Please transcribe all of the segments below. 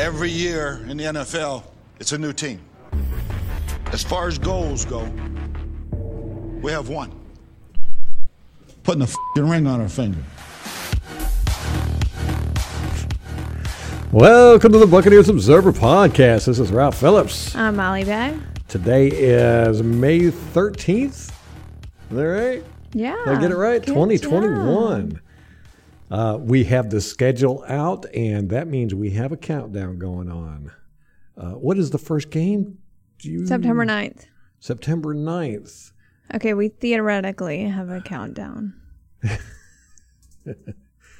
Every year in the NFL, it's a new team. As far as goals go, we have one. Putting a fing ring on our finger. Welcome to the Buccaneers Observer Podcast. This is Ralph Phillips. I'm Molly Bag. Today is May 13th. Is that right? Yeah. Did I get it right? good 2021. job. Uh, we have the schedule out, and that means we have a countdown going on. Uh, what is the first game? Do you- September 9th. September 9th. Okay, we theoretically have a countdown.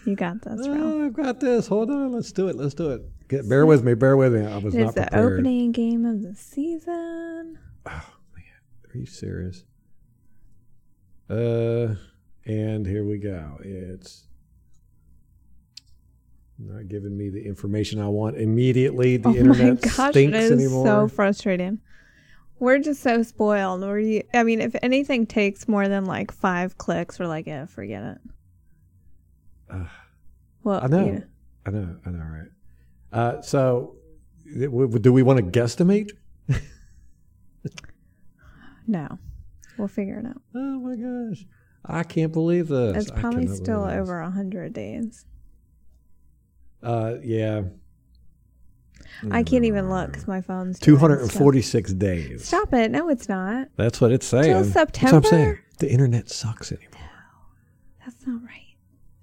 you got this, Ralph. Oh, I've got this. Hold on. Let's do it. Let's do it. Get, bear with me. Bear with me. I was It's not the opening game of the season. Are you serious? Uh, and here we go. It's not giving me the information I want immediately. The oh my internet gosh, stinks it is anymore. so frustrating. We're just so spoiled. We're, you, I mean, if anything takes more than like five clicks, we're like, yeah, forget it. Ugh. well, I know. know, I know. I know. Right. Uh, so, th- w- w- do we want to guesstimate? no, we'll figure it out. Oh my gosh, I can't believe this. It's probably still over a hundred days. Uh, yeah. I can't even look because my phone's Two doing hundred and stuff. days. Stop it! No, it's not. That's what it's saying. Till That's what I'm saying. September? The internet sucks anymore. That's not right.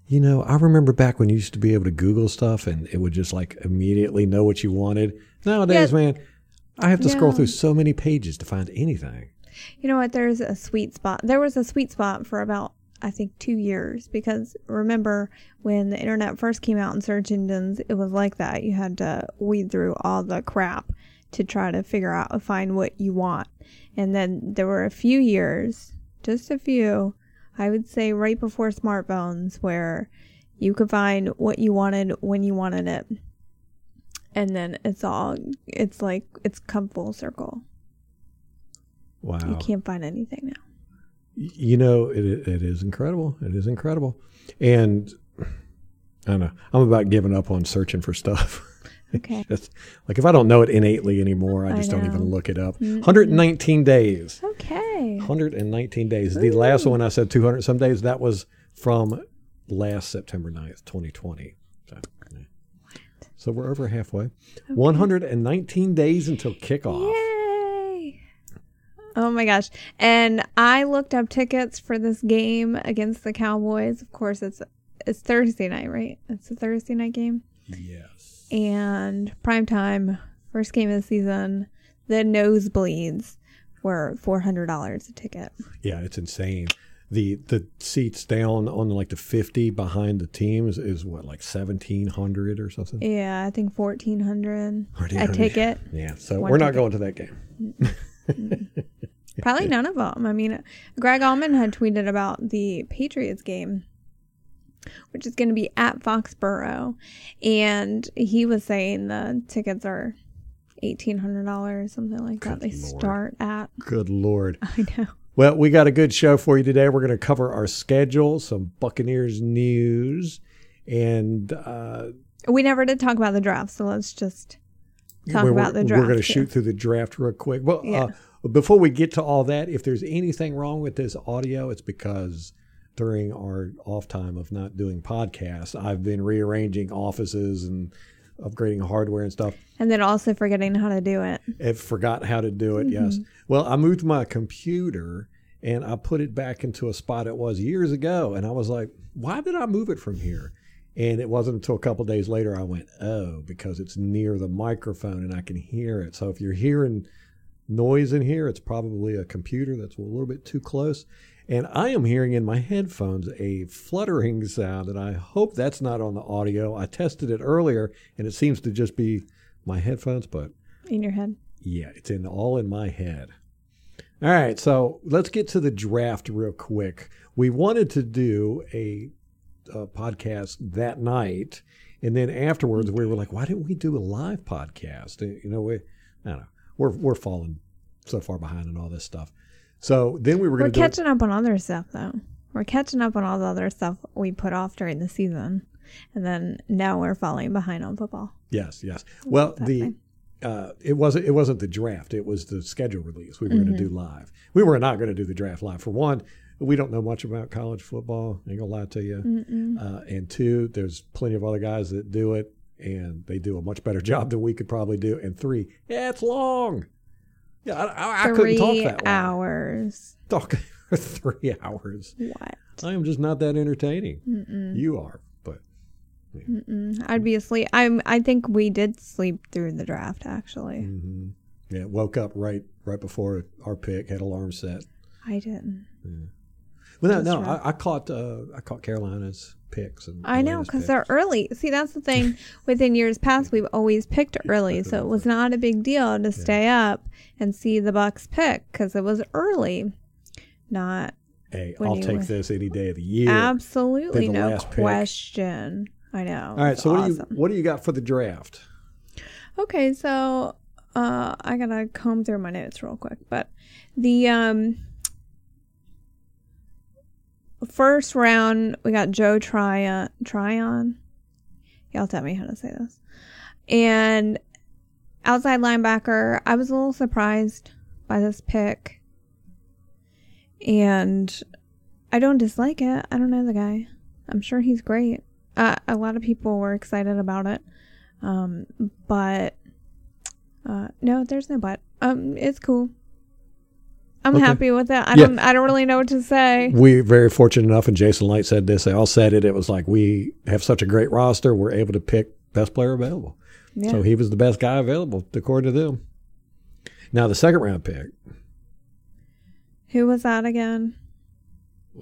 You know, I remember back when you used to be able to Google stuff and it would just like immediately know what you wanted. Nowadays, Yeah. man, I have to scroll through so many pages to find anything. You know what? There's a sweet spot. There was a sweet spot for about, I think, two years because remember when the internet first came out in search engines, it was like that. You had to weed through all the crap to try to figure out, find what you want. And then there were a few years, just a few, I would say right before smartphones, where you could find what you wanted when you wanted it. And then it's all, it's like, it's come full circle. Wow. You can't find anything now. You know, it, it is incredible. It is incredible. And I don't know. I'm about giving up on searching for stuff. Okay. Just, like if I don't know it innately anymore, I I just don't even look it up. 119 days. Okay. 119 days. The last one I said 200 some days, that was from last September 9th, 2020. So, yeah. so we're over halfway. 119 days until kickoff. Yay. Oh my gosh. And I looked up tickets for this game against the Cowboys. Of course, it's it's Thursday night, right? It's a Thursday night game. Yes. And prime time, first game of the season, the nosebleeds were $400 a ticket. Yeah, it's insane. The the seats down on like the 50 behind the teams is what like 1700 or something. Yeah, I think 1400 a 1400. ticket. Yeah, so One we're not ticket. going to that game. Probably none of them. I mean, Greg Auman had tweeted about the Patriots game, which is going to be at Foxborough, and he was saying the tickets are eighteen hundred dollars, something like that. They Lord. start at. Good lord. I know. Well, we got a good show for you today. We're going to cover our schedule, some Buccaneers news, and uh, We never did talk about the draft, so let's just talk we're, about the we're going to shoot through the draft real quick. Well, Yeah. uh, before we get to all that, if there's anything wrong with this audio, it's because during our off time of not doing podcasts, I've been rearranging offices and upgrading hardware and stuff. and then also forgetting how to do it. and forgot how to do it. Mm-hmm. Yes. Well, I moved my computer and I put it back into a spot it was years ago, and I was like, "Why did I move it from here?" And it wasn't until a couple days later I went, "Oh, because it's near the microphone and I can hear it." So if you're hearing noise in here, it's probably a computer that's a little bit too close. And I am hearing in my headphones a fluttering sound, and I hope that's not on the audio. I tested it earlier, and it seems to just be my headphones, but In your head. yeah, it's in all in my head. All right, so let's get to the draft real quick. We wanted to do a, a podcast that night, and then afterwards we were like, "Why didn't we do a live podcast?" Uh, You know, we I don't know. We're we're falling so far behind in all this stuff. So then we were going to do. it- catching up on other stuff though. We're catching up on all the other stuff we put off during the season. and then now we're falling behind on football. Yes, yes. Well, the thing. uh, it wasn't it wasn't the draft. It was the schedule release. We were going to Mm-hmm. do live. We were not going to do the draft live. For one, we don't know much about college football. I ain't gonna lie to you. Uh, and two, there's plenty of other guys that do it, and they do a much better job than we could probably do. And three, yeah, it's long. Yeah, I, I, I couldn't talk that long. hours. Talk for three hours. What? I am just not that entertaining. You are, but I'd be asleep. I'm. I think we did sleep through the draft. Actually, hmm yeah, woke up right right before our pick, had alarm set. I didn't. Well, no, no. I, I caught uh, I caught Carolina's picks. And I know because they're early. See, that's the thing. Within years past, we've always picked early, so it was not a big deal to stay up and see the Bucks pick because it was early. Not Hey, I'll take were- this any day of the year. absolutely the no pick. question. I know. All right, so what do you what do you got for the draft? Okay, so uh, I gotta comb through my notes real quick, but the um first round we got Joe Tryon. Tryon, y'all tell me how to say this, and outside linebacker. I was a little surprised by this pick, and I don't dislike it. I don't know the guy. I'm sure he's great. Uh, a lot of people were excited about it. Um, but uh, no, there's no but. Um, it's cool. I'm Okay. happy with it. I Yeah. don't. I don't really know what to say. We very fortunate enough, and Jason Licht said this. They all said it. It was like we have such a great roster. We're able to pick best player available. Yeah. So he was the best guy available according to them. Now the second round pick Who was that again?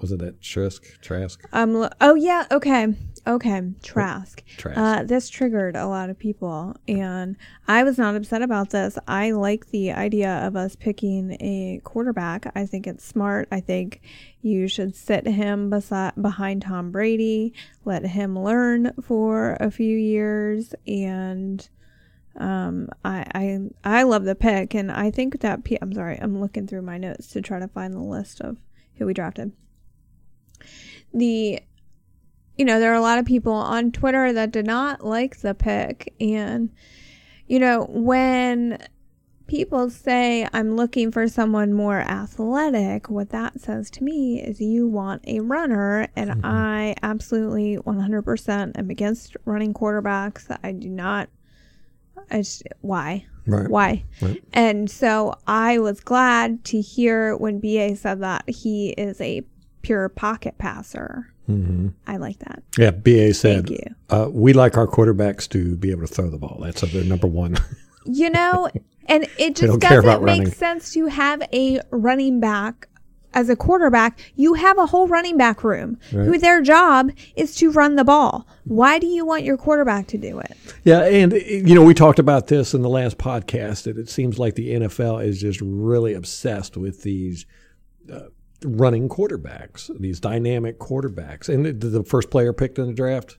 Was it that Trask? Trask? Um. Oh yeah. Okay. Okay. Trask. Trask. Uh, this triggered a lot of people, and I was not upset about this. I like the idea of us picking a quarterback. I think it's smart. I think you should sit him beside behind Tom Brady, let him learn for a few years, and um, I I I love the pick, and I think that P- I'm sorry, I'm looking through my notes to try to find the list of who we drafted. The you know, there are a lot of people on Twitter that did not like the pick. And, you know, when people say, I'm looking for someone more athletic, what that says to me is you want a runner. And mm-hmm. I absolutely 100% am against running quarterbacks. I do not. Why? right. Why? Right. And so I was glad to hear when BA said that he is a pure pocket passer. hmm I like that. Yeah, BA said Thank you. uh, we like our quarterbacks to be able to throw the ball. That's their number one. You know, and it just doesn't make running. sense to have a running back as a quarterback. You have a whole running back room who their job is to run the ball. Why do you want your quarterback to do it? Yeah, and you know we talked about this in the last podcast that it seems like the NFL is just really obsessed with these uh, running quarterbacks, these dynamic quarterbacks, and the, the first player picked in the draft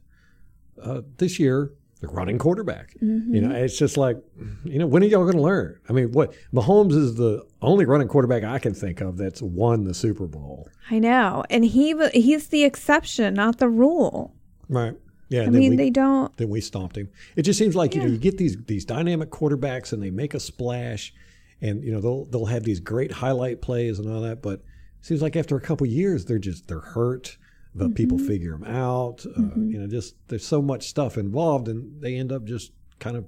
uh, this year, the running quarterback. You know, it's just like, you know, when are y'all going to learn? I mean, what Mahomes is the only running quarterback I can think of that's won the Super Bowl. I know, and he he's the exception, not the rule. Right. Yeah. I mean, we- they don't. then we stomped him. It just seems like you know you get these these dynamic quarterbacks and they make a splash, and you know they'll they'll have these great highlight plays and all that. But seems like after a couple years they're just they're hurt. The people figure them out. Uh, You know, just there's so much stuff involved, and they end up just kind of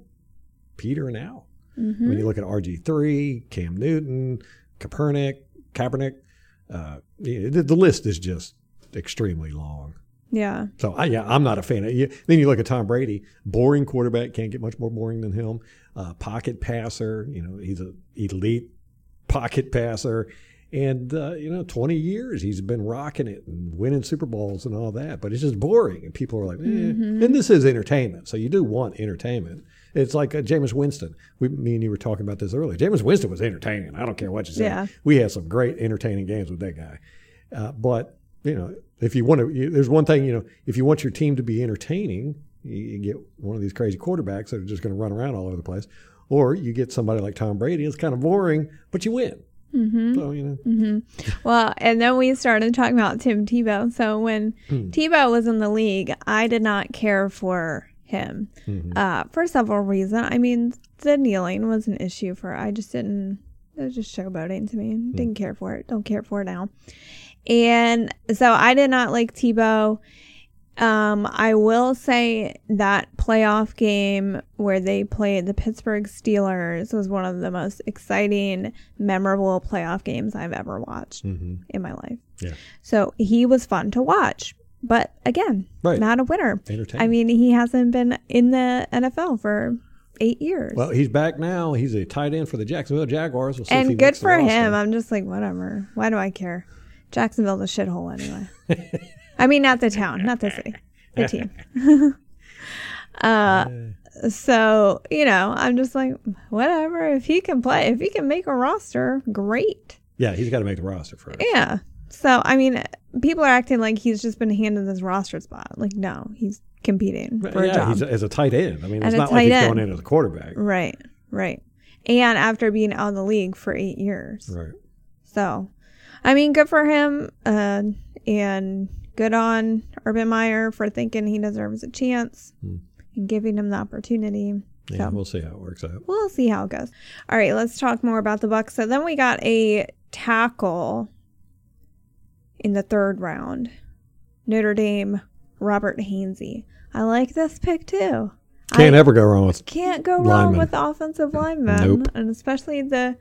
petering out. When you look at RG three, Cam Newton, Kaepernick, Kaepernick, uh, the, the list is just extremely long. Yeah, So I, yeah, I'm not a fan of you. Then you look at Tom Brady, boring quarterback, can't get much more boring than him. Uh, pocket passer, you know, he's an elite pocket passer, and uh, you know, 20 years he's been rocking it and winning Super Bowls and all that. But it's just boring, and people are like, eh. and this is entertainment, so you do want entertainment. It's like uh, Jameis Winston. We, me and you were talking about this earlier. Jameis Winston was entertaining. I don't care what you say. Yeah. We had some great entertaining games with that guy. Uh, but you know, if you want to, you, there's one thing. You know, if you want your team to be entertaining, you, you get one of these crazy quarterbacks that are just going to run around all over the place, or you get somebody like Tom Brady. It's kind of boring, but you win. Mm-hmm. So you know. Mm-hmm. Well, and then we started talking about Tim Tebow. So when mm. Tebow was in the league, I did not care for him mm-hmm. uh, for several reasons. I mean, the kneeling was an issue for. I just didn't. It was just showboating to me. Mm. Didn't care for it. Don't care for it now. And so I did not like Tebow. Um, I will say that playoff game where they played the Pittsburgh Steelers was one of the most exciting, memorable playoff games I've ever watched mm-hmm. in my life. Yeah. So he was fun to watch. But again, right. not a winner. I mean, he hasn't been in the NFL for eight years. Well, he's back now. He's a tight end for the Jacksonville Jaguars. We'll and good for him. I'm just like, whatever. Why do I care? Jacksonville's a shithole anyway. I mean, not the town, not the city, the team. uh, so you know, I'm just like, whatever. If he can play, if he can make a roster, great. Yeah, he's got to make the roster first. Yeah. So I mean, people are acting like he's just been handed this roster spot. Like, no, he's competing for yeah, a job. He's as a tight end. I mean, it's not like he's end. going in as a quarterback. Right. Right. And after being out of the league for eight years. Right. So I mean, good for him. Uh, and good on Urban Meyer for thinking he deserves a chance hmm. and giving him the opportunity. Yeah, so, we'll see how it works out. We'll see how it goes. All right, let's talk more about the Bucks. So then we got a tackle in the third round. Notre Dame, Robert Hainsey. I like this pick too. Can't I ever go wrong with can't go lineman. wrong with offensive linemen, nope. and especially the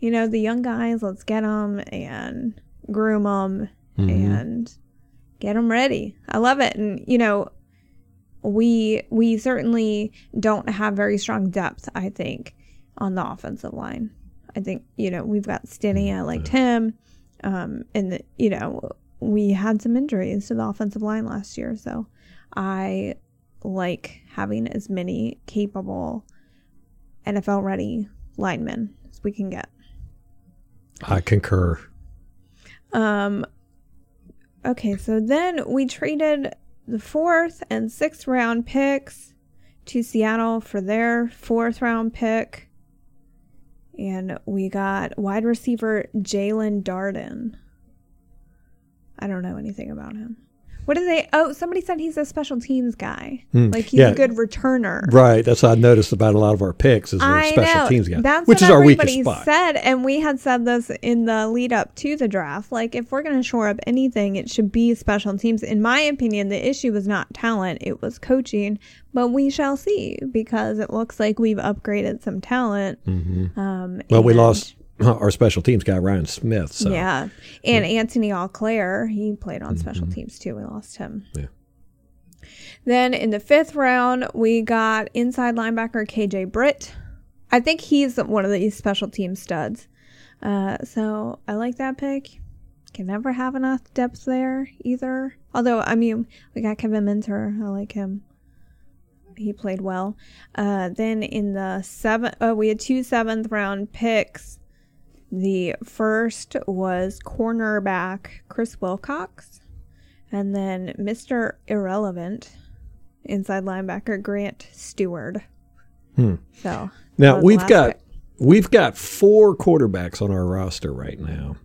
you know, the young guys, let's get them and groom them mm-hmm. and get them ready. I love it. And, you know, we we certainly don't have very strong depth, I think, on the offensive line. I think, you know, we've got Stinnie, I liked him. Um, and, the, you know, we had some injuries to the offensive line last year. So I like having as many capable NFL ready linemen as we can get. I concur. Um, okay, so then we traded the fourth and sixth round picks to Seattle for their fourth round pick. And we got wide receiver Jaelon Darden. I don't know anything about him. What did they? Oh, somebody said he's a special teams guy. Mm, like he's yeah. a good returner. Right. That's what I noticed about a lot of our picks is a special know. teams guy, That's which is our weakest spot. Said, and we had said this in the lead up to the draft. Like, if we're going to shore up anything, it should be special teams. In my opinion, the issue was not talent; it was coaching. But we shall see because it looks like we've upgraded some talent. Mm-hmm. Um, well, we lost our special teams guy Ryan Smith. So. Yeah, and yeah. Anthony Auclair, he played on special mm-hmm. teams too. We lost him. Yeah. Then in the fifth round, we got inside linebacker KJ Britt. I think he's one of these special team studs. Uh, so I like that pick. Can never have enough depth there either. Although I mean, we got Kevin Minter. I like him. He played well. Uh, then in the seventh, oh, we had two seventh round picks. The first was cornerback Chris Wilcox, and then Mr. Irrelevant, inside linebacker Grant Stewart. Hmm. So now we've got pick. we've got four quarterbacks on our roster right now.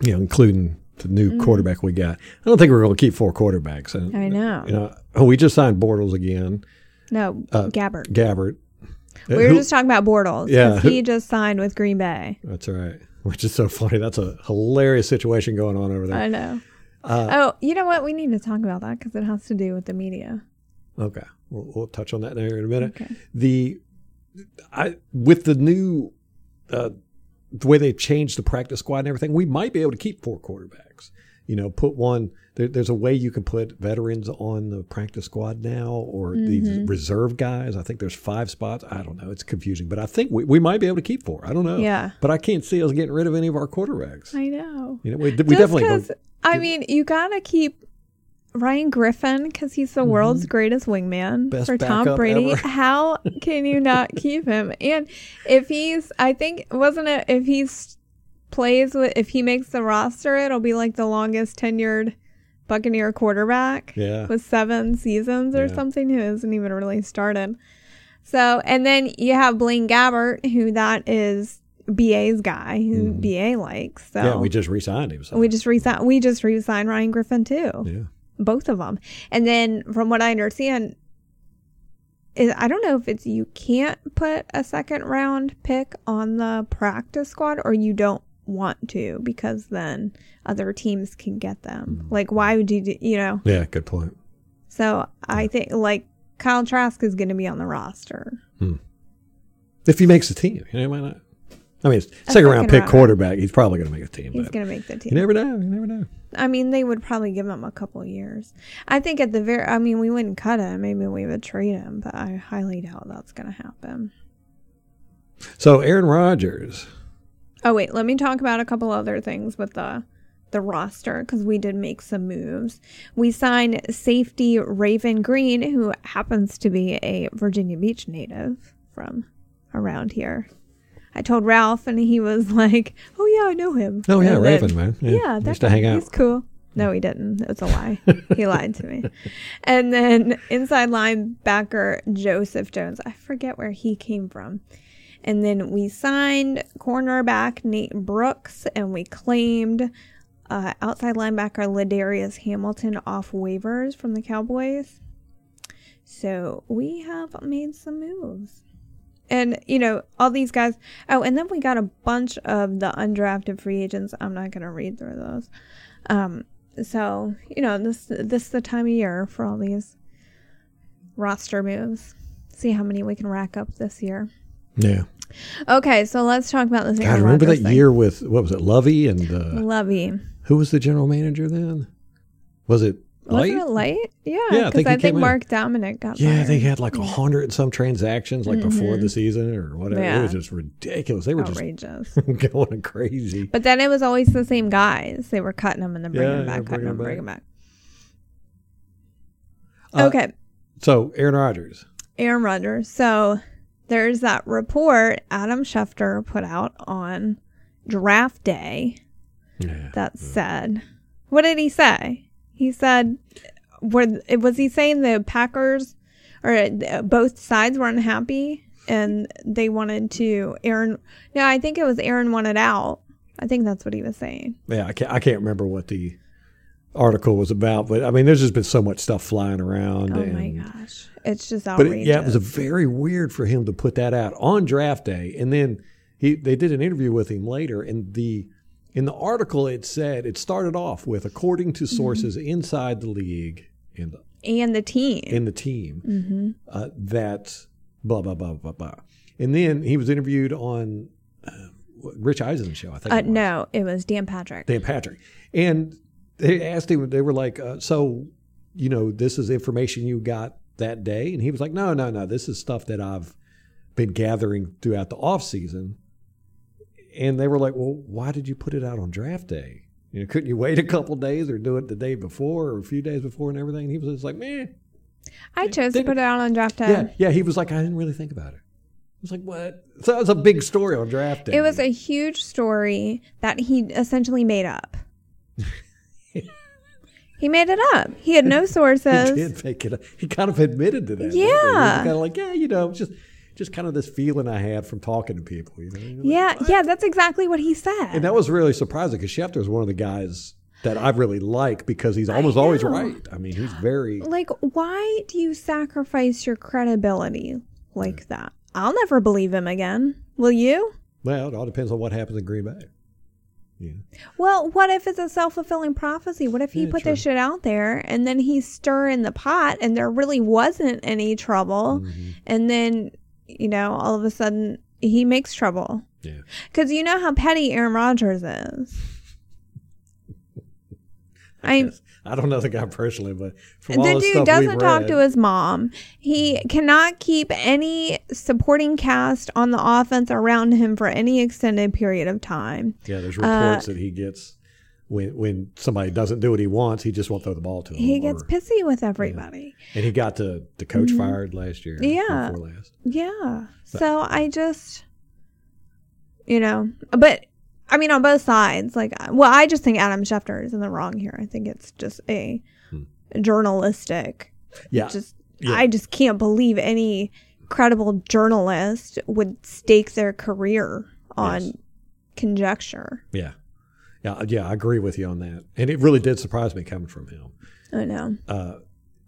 You know, including the new mm. quarterback we got. I don't think we're going to keep four quarterbacks. And, I know. You know, oh, we just signed Bortles again. No, uh, Gabbert. Gabbert. We were Who, just talking about Bortles. Yeah. He just signed with Green Bay. That's right. Which is so funny. That's a hilarious situation going on over there. I know. Uh, oh, you know what? We need to talk about that because it has to do with the media. Okay. We'll, we'll touch on that there in a minute. Okay. The, I, with the new, uh, the way they changed the practice squad and everything, we might be able to keep four quarterbacks you know, put one. There, there's a way you can put veterans on the practice squad now, or mm-hmm. these reserve guys. I think there's five spots. I don't know. It's confusing, but I think we, we might be able to keep four. I don't know. Yeah. But I can't see us getting rid of any of our quarterbacks. I know. You know, we, we definitely. I mean, you gotta keep Ryan Griffin because he's the mm-hmm. world's greatest wingman Best for Tom Brady. Ever. How can you not keep him? And if he's, I think, wasn't it if he's plays with if he makes the roster, it'll be like the longest tenured Buccaneer quarterback. Yeah. With seven seasons or yeah. something who hasn't even really started. So and then you have Blaine Gabbert, who that is BA's guy who BA likes. So Mm-hmm. Yeah, we just re-signed him. So. we just resigned. We just re-signed Ryan Griffin too. yeah. Both of them. And then, from what I understand, is I don't know if it's you can't put a second round pick on the practice squad or you don't want to because then other teams can get them. Mm. Like, why would you? Do, you know. Yeah, good point. So I think like Kyle Trask is going to be on the roster. Hmm. If he makes the team, you know, might not. I mean, second, second round pick rounder. quarterback, he's probably going to make a team. He's going to make the team. you never know. You never know. I mean, they would probably give him a couple years. I think at the very, I mean, we wouldn't cut him. Maybe we would trade him, but I highly doubt that's going to happen. So Aaron Rodgers. Oh wait, let me talk about a couple other things with the the roster because we did make some moves. We signed safety Raven Greene, who happens to be a Virginia Beach native from around here. I told Ralph, and he was like, "Oh yeah, I know him." Oh yeah, And then- Raven man. Yeah, yeah that used to hang out. He's cool. No, he didn't. It's a lie. he lied to me. And then inside linebacker Joseph Jones. I forget where he came from. And then we signed cornerback Nate Brooks, and we claimed uh, outside linebacker Ladarius Hamilton off waivers from the Cowboys. So we have made some moves. And, you know, all these guys. Oh, and then we got a bunch of the undrafted free agents. I'm not going to read through those. Um, so, you know, this this is the time of year for all these roster moves. See how many we can rack up this year. Yeah. Okay, so let's talk about this. God, remember that thing. year with what was it, Lovie and uh, Lovie. who was the general manager then? Was it Licht? Wasn't it late? Yeah, Yeah, I because think I think, came in. Mark Dominik got Yeah, fired. they had like a hundred and some transactions like before the season or whatever. It Mm-hmm. Was just ridiculous. They were outrageous. just going crazy. but then it was always the same guys. They were cutting them and then bringing Yeah, them yeah, back, cutting bringing them, them bringing them back. Uh, okay, So Aaron Rodgers. Aaron Rodgers. So there's that report Adam Schefter put out on draft day Yeah. that said, what did he say? He said, were, was he saying the Packers or uh, both sides were unhappy and they wanted to Aaron? No, I think it was Aaron wanted out. I think that's what he was saying. Yeah, I can't, I can't remember what the article was about, but I mean, there's just been so much stuff flying around. Oh and, my gosh, it's just But outrageous. it, yeah, it was a very weird for him to put that out on draft day, and then he they did an interview with him later, and the in the article it said it started off with according to sources inside the league and the and the team. in the team uh, that blah blah blah blah blah, and then he was interviewed on uh, Rich Eisen's show, I think. uh, it no, it was Dan Patrick. Dan Patrick. And they asked him, they were like, uh, so, you know, this is information you got that day? And he was like, no, no, no, this is stuff that I've been gathering throughout the off season. And they were like, well, why did you put it out on draft day? You know, couldn't you wait a couple days or do it the day before or a few days before and everything? And he was just like, man, I chose to put it out on draft day. yeah, yeah. He was like, I didn't really think about it. I was like, what? So that was a big story on draft day. It was a huge story that he essentially made up. he made it up. He had no sources. He did make it. Up. He kind of admitted to that. Yeah. kind of like, yeah, you know, just just kind of this feeling I had from talking to people. You know, like, Yeah, "What?" yeah, that's exactly what he said. And that was really surprising because Schefter is one of the guys that I really like because he's almost always right. I mean, he's very. like, why do you sacrifice your credibility like that? I'll never believe him again. Will you? Well, it all depends on what happens in Green Bay. Yeah. Well, what if it's a self fulfilling prophecy? What if he Yeah, put true. this shit out there and then he's stirring the pot and there really wasn't any trouble? Mm-hmm. And then, you know, all of a sudden he makes trouble. Yeah. Because you know how petty Aaron Rodgers is. I Yes. I don't know the guy personally, but from all the the dude doesn't talk read, to his mom. He cannot keep any supporting cast on the offense around him for any extended period of time. Yeah, there's Uh, reports that he gets when when somebody doesn't do what he wants, he just won't throw the ball to him. He gets or- pissy with everybody. and he got the the coach fired last year. Mm-hmm. Yeah. last. Yeah. So I just, you know, but I mean, on both sides, like, uh, well, I just think Adam Schefter is in the wrong here. I think it's just a hmm. journalistic, Yeah, just, Yeah. I just can't believe any credible journalist would stake their career on Yes. conjecture. Yeah, yeah, uh, yeah. I agree with you on that, and it really did surprise me coming from him. I know. Uh,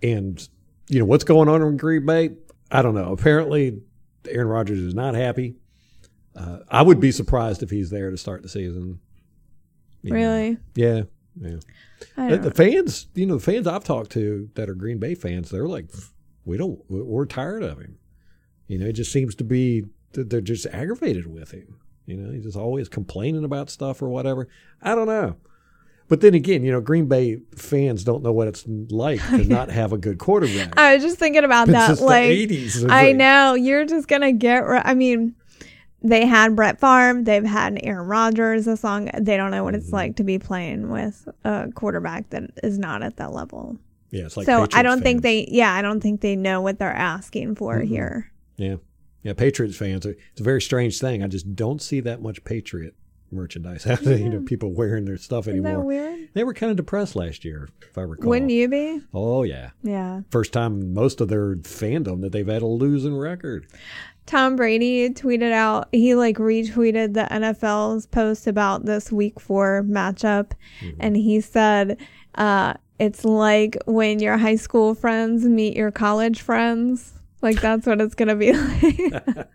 and you know what's going on in Green Bay? I don't know. Apparently, Aaron Rodgers is not happy. Uh, I would be surprised if he's there to start the season. You know. Really? Yeah. Yeah. The, the fans, you know, the fans I've talked to that are Green Bay fans, they're like, we don't, we're tired of him. You know, it just seems to be that they're just aggravated with him. You know, he's just always complaining about stuff or whatever. I don't know. But then again, you know, Green Bay fans don't know what it's like to not have a good quarterback. I was just thinking about It's that. Like, the 80s. I like- know you're just gonna get. I mean, they had Brett Favre. They've had Aaron Rodgers. This long, they don't know what Mm-hmm. it's like to be playing with a quarterback that is not at that level. Yeah, it's like so I don't think they. Yeah, I don't think they know what they're asking for here. Yeah, yeah. Patriots fans. It's a very strange thing. I just don't see that much Patriot merchandise out there. You know, people wearing their stuff Isn't anymore. They were kind of depressed last year, if I recall. Wouldn't you be? Oh yeah, Yeah. first time most of their fandom that they've had a losing record. Tom Brady tweeted out, he like retweeted the NFL's post about this week four matchup. Mm-hmm. And he said, uh, it's like when your high school friends meet your college friends. Like that's what it's going to be like.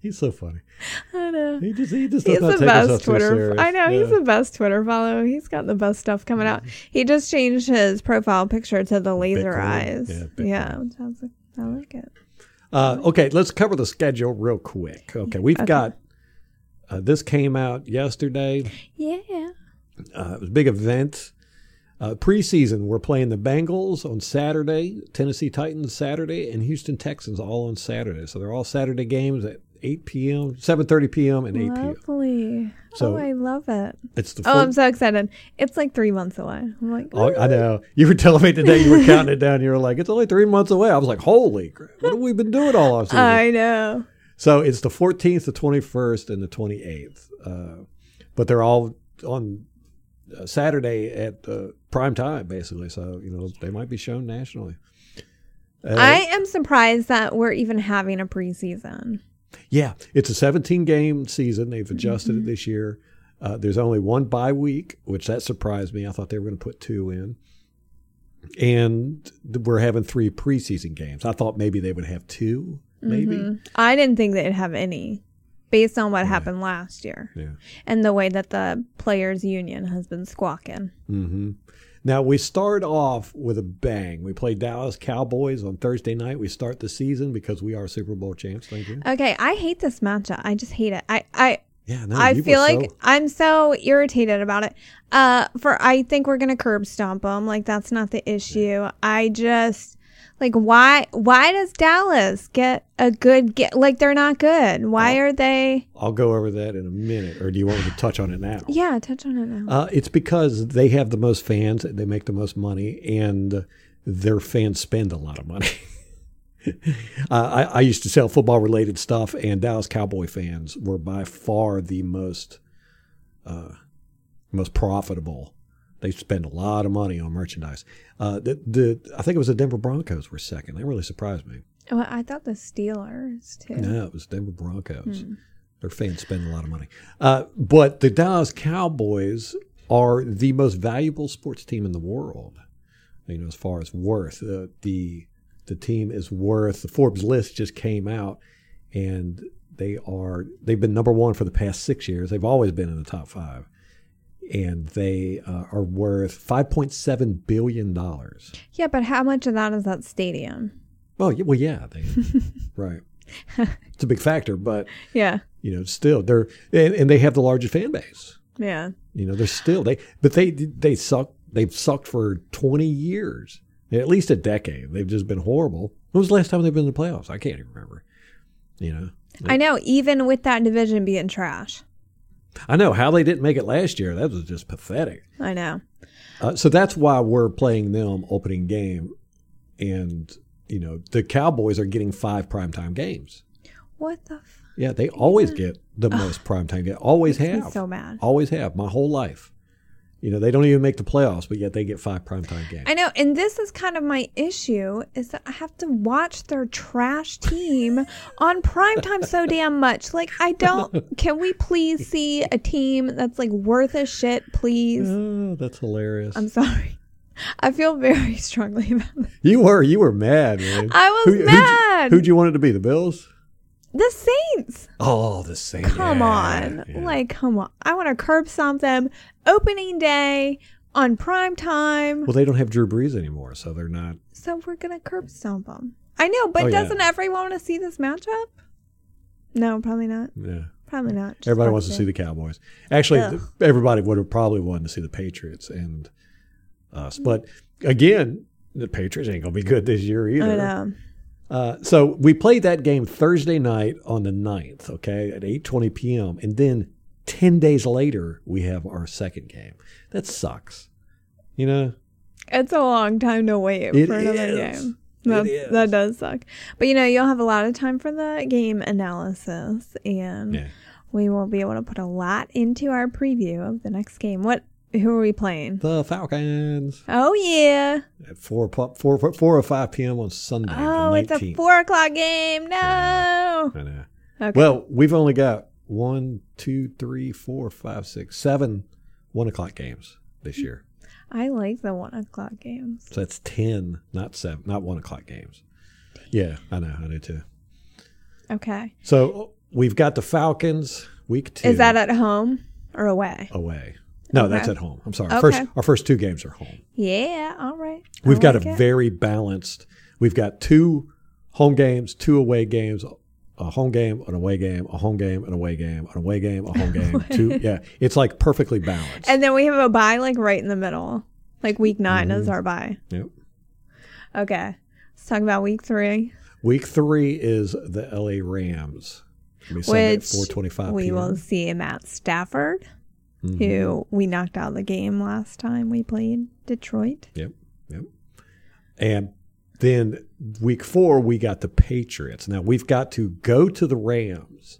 He's so funny. I know. He just he just He's the best Twitter. I know he's the best Twitter follow. He's got the best stuff coming out. He just changed his profile picture to the laser Bitcoin. eyes. Yeah, Yeah, Bitcoin. which I, like, I like it. Uh, okay, let's cover the schedule real quick. Okay, we've Okay. got uh, this came out yesterday. Yeah. Uh, it was a big event. Uh, preseason, we're playing the Bengals on Saturday, Tennessee Titans Saturday, and Houston Texans all on Saturday. So they're all Saturday games at 8 p.m., 7.30 p.m. and 8 p.m. Lovely. So- oh, I love it. It's the Oh, four- I'm so excited. It's like three months away. I'm like, Oh, I know. You were telling me today you were counting it down. You were like, it's only three months away. I was like, holy crap. What have we been doing all off season? I know. So it's the 14th, the 21st, and the 28th. Uh, but they're all on uh, Saturday at uh, prime time, basically. So, you know, they might be shown nationally. Uh, I am surprised that we're even having a preseason. Yeah, it's a 17 game season. They've adjusted Mm-hmm. it this year. Uh, there's only one bye week, which that surprised me. I thought they were going to put two in. And we're having three preseason games. I thought maybe they would have two, maybe. Mhm. I didn't think they'd have any based on what happened last year Yeah. and the way that the players union has been squawking. hmm Now we start off with a bang. We play Dallas Cowboys on Thursday night. We start the season because we are Super Bowl champs. Thank you. Okay, I hate this matchup. I just hate it. I I Yeah, no, I feel like so- I'm so irritated about it. Uh, for I think we're gonna curb stomp them. Like that's not the issue. I just like why why does Dallas get a good get like they're not good? Why Oh. are they? I'll go over that in a minute. Or do you want me to touch on it now? Yeah, touch on it now. Uh, it's because they have the most fans, they make the most money, and their fans spend a lot of money. uh, I, I used to sell football related stuff, and Dallas Cowboy fans were by far the most uh, most profitable. They spend a lot of money on merchandise. Uh, the, the I think it was the Denver Broncos were second. That really surprised me. well, I thought the Steelers too. No, it was Denver Broncos. Hmm. Their fans spend a lot of money. Uh, but the Dallas Cowboys are the most valuable sports team in the world. You know, as far as worth, uh, the the team is worth. The Forbes list just came out, and they are they've been number one for the past six years. They've always been in the top five, and they uh, are worth five point seven billion dollars. Yeah, but how much of that is that stadium? Well, yeah, well, yeah, they, right. It's a big factor, but Yeah, you know, still they're and, and they have the largest fan base. yeah. You know, they're still they, but they they suck. They've sucked for twenty years, at least a decade. They've just been horrible. When was the last time they've been in the playoffs? I can't even remember. You know, I know. Even with that division being trash, I know how they didn't make it last year. That was just pathetic. I know. Uh, so that's why we're playing them opening game, and you know the Cowboys are getting five primetime games. What the? F- Yeah, they always get the most primetime game. Always have. so mad. Always have. My whole life. You know, they don't even make the playoffs, but yet they get five primetime games. I know, and this is kind of my issue is that I have to watch their trash team on primetime so damn much. Like, I don't. Can we please see a team that's like worth a shit, please? Oh, that's hilarious. I'm sorry. I feel very strongly about that. you were you were mad, man. I was Who- who'd you- mad. Who'd you want it to be? The Bills? The Saints. Oh, the Saints. Come yeah, on. yeah. Like, come on. I want to curb stomp them opening day on prime time. well, they don't have Drew Brees anymore, so they're not. So we're going to curb stomp them. I know, but Oh, doesn't everyone want to see this matchup? No, probably not. Yeah. Probably not. Just Everybody wants to see the Cowboys. Actually, Ugh. everybody would have probably wanted to see the Patriots and us. But again, the Patriots ain't going to be good this year either. Uh, so we played that game Thursday night on the 9th, okay, at 8:20 p.m. And then 10 days later, we have our second game. That sucks. You know? It's a long time to wait It for another is. game. That, that does suck. But you know, you'll have a lot of time for the game analysis and Yeah. we will be able to put a lot into our preview of the next game. What who are we playing? The Falcons Oh yeah. at 4, po- 4, 4 or 5 p.m. on Sunday. Oh, the it's a four o'clock game. No. I know. Okay. Well, we've only got one, two, three, four, five, six, seven one o'clock games this year. I like the one o'clock games. So that's ten, not seven, not one o'clock games. Yeah, I know, I do too. Okay. So we've got the Falcons week two. Is that at home or away? away? No, that's at home. I'm sorry. Okay. First, our first two games are home. Yeah. All right. We've got a it. very balanced. We've got two home games, two away games, a home game, an away game, a home game, an away game, an away game, a home game. two, yeah, it's like perfectly balanced. And then we have a bye like right in the middle. Like week 9 is Mm-hmm. our bye. Yep. Okay. Let's talk about week three, Week three is the LA Rams. It'll be at which 425 we will see Matt Stafford, Mhm. who we knocked out of the game last time we played Detroit. Yep, yep. And then week four, we got the Patriots. Now we've got to go to the Rams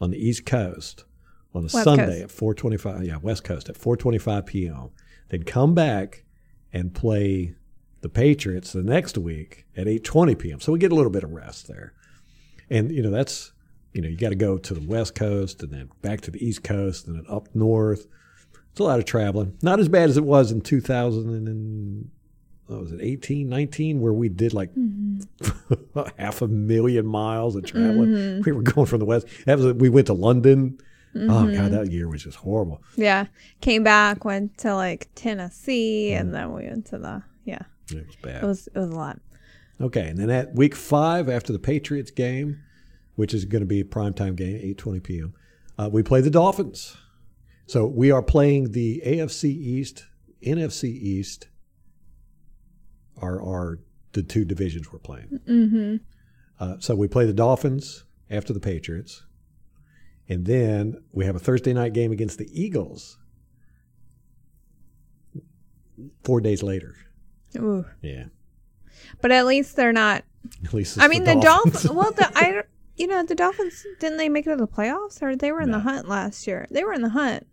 on the East Coast on a West Sunday Coast. at 425. Yeah, West Coast at 425 p.m. Then come back and play the Patriots the next week at 820 p.m. So we get a little bit of rest there. And, you know, that's, you know, you got to go to the West Coast and then back to the East Coast and then up north. It's a lot of traveling. Not as bad as it was in 2000 and what was it 18, 19, where we did like mm-hmm. half a million miles of traveling. Mm-hmm. We were going from the west. That was we went to London. Oh god, mm-hmm. that year was just horrible. Yeah. Came back, went to like Tennessee, Mm. and then we went to the, yeah, It was bad. it was, it was a lot. Okay, and then at week five after the Patriots game, which is going to be a primetime game, eight twenty p.m., uh, we play the Dolphins. So we are playing the AFC East, NFC East. Are are the two divisions we're playing? Mm-hmm. Uh, so we play the Dolphins after the Patriots, and then we have a Thursday night game against the Eagles. Four days later, Ooh. yeah. But at least they're not. At least it's I mean, the, Dolphins. Dolphins. well, the I, you know, the Dolphins didn't they make it to the playoffs, or they were in No. the hunt last year? They were in the hunt.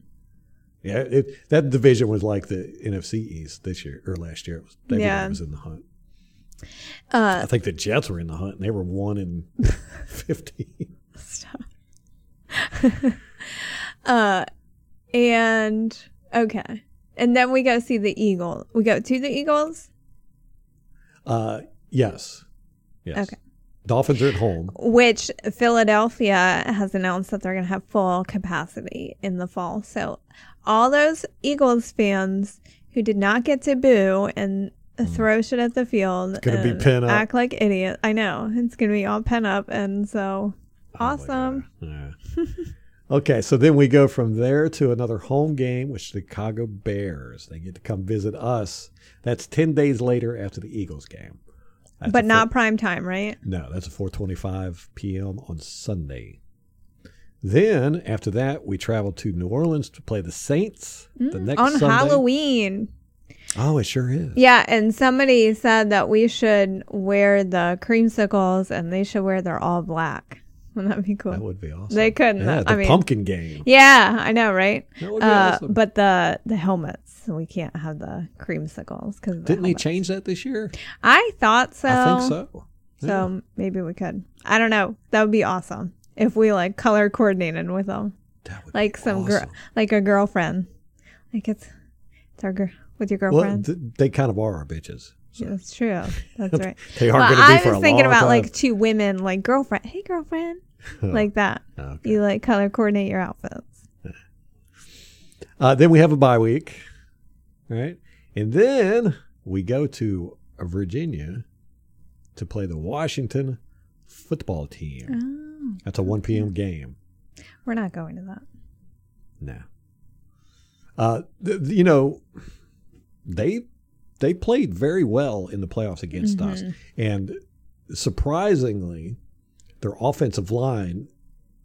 Yeah, it, that division was like the NFC East this year or last year. It was, everybody Yeah. was in the hunt. Uh, I think the Jets were in the hunt, and they were one in fifteen. Stop. uh, and okay, and then we go see the Eagle. We go to the Eagles, Uh, yes, yes. Okay. Dolphins are at home. which Philadelphia has announced that they're going to have full capacity in the fall. So all those Eagles fans who did not get to boo and throw shit at the field, Mm. gonna be pent up. act like idiots. I know it's going to be all pent up, and so Oh awesome. Yeah. okay, so then we go from there to another home game with the Chicago Bears. They get to come visit us. That's ten days later after the Eagles game. That's but not prime time, right? No, that's a 4:25 p.m. on Sunday. Then after that, we travel to New Orleans to play the Saints the next Mm, on Sunday. Halloween. Oh, it sure is. Yeah, and somebody said that we should wear the creamsicles and they should wear their all black. Wouldn't that be cool? That would be awesome. They couldn't. Yeah, the I mean, pumpkin game. yeah, I know, right? That would be Uh, awesome. But the the helmets, we can't have the creamsicles because Didn't they change that this year? I thought so. I think so. So maybe we could. I don't know. That would be awesome if we like color coordinated with them, That would like some awesome. girl, like a girlfriend. Like it's it's our girl with your Well, girlfriend. th- they kind of are our bitches. So Yeah, that's true. That's right. they are Well, going to be I for was thinking about time. like two women, like girlfriend. Hey, girlfriend, like that. Okay. You like color coordinate your outfits. Uh, then we have a bye week, right? And then we go to Virginia to play the Washington football team. Oh, That's a 1 p.m. game. we're not going to that. No. Uh, th- th- you know, they they played very well in the playoffs against us, and surprisingly, their offensive line.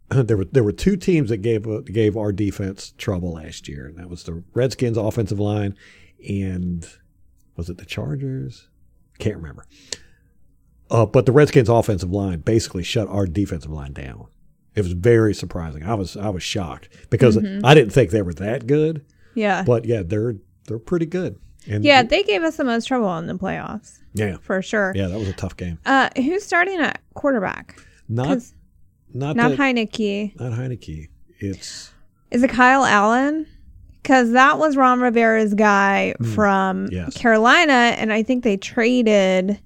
There were there were two teams that gave uh, gave our defense trouble last year, and that was the Redskins offensive line, and was it the Chargers? Can't remember. Uh, but the Redskins offensive line basically shut our defensive line down. It was very surprising. I was I was shocked because I didn't think they were that good. Yeah, But yeah, they're they're pretty good. And yeah, they gave us the most trouble in the playoffs yeah, for sure. yeah. That was a tough game. Uh, who's starting at quarterback? Not not not that, Heinicke. not Heinicke. It's Is it Kyle Allen? Because that was Ron Rivera's guy from Hmm. yes. Carolina, and I think they traded.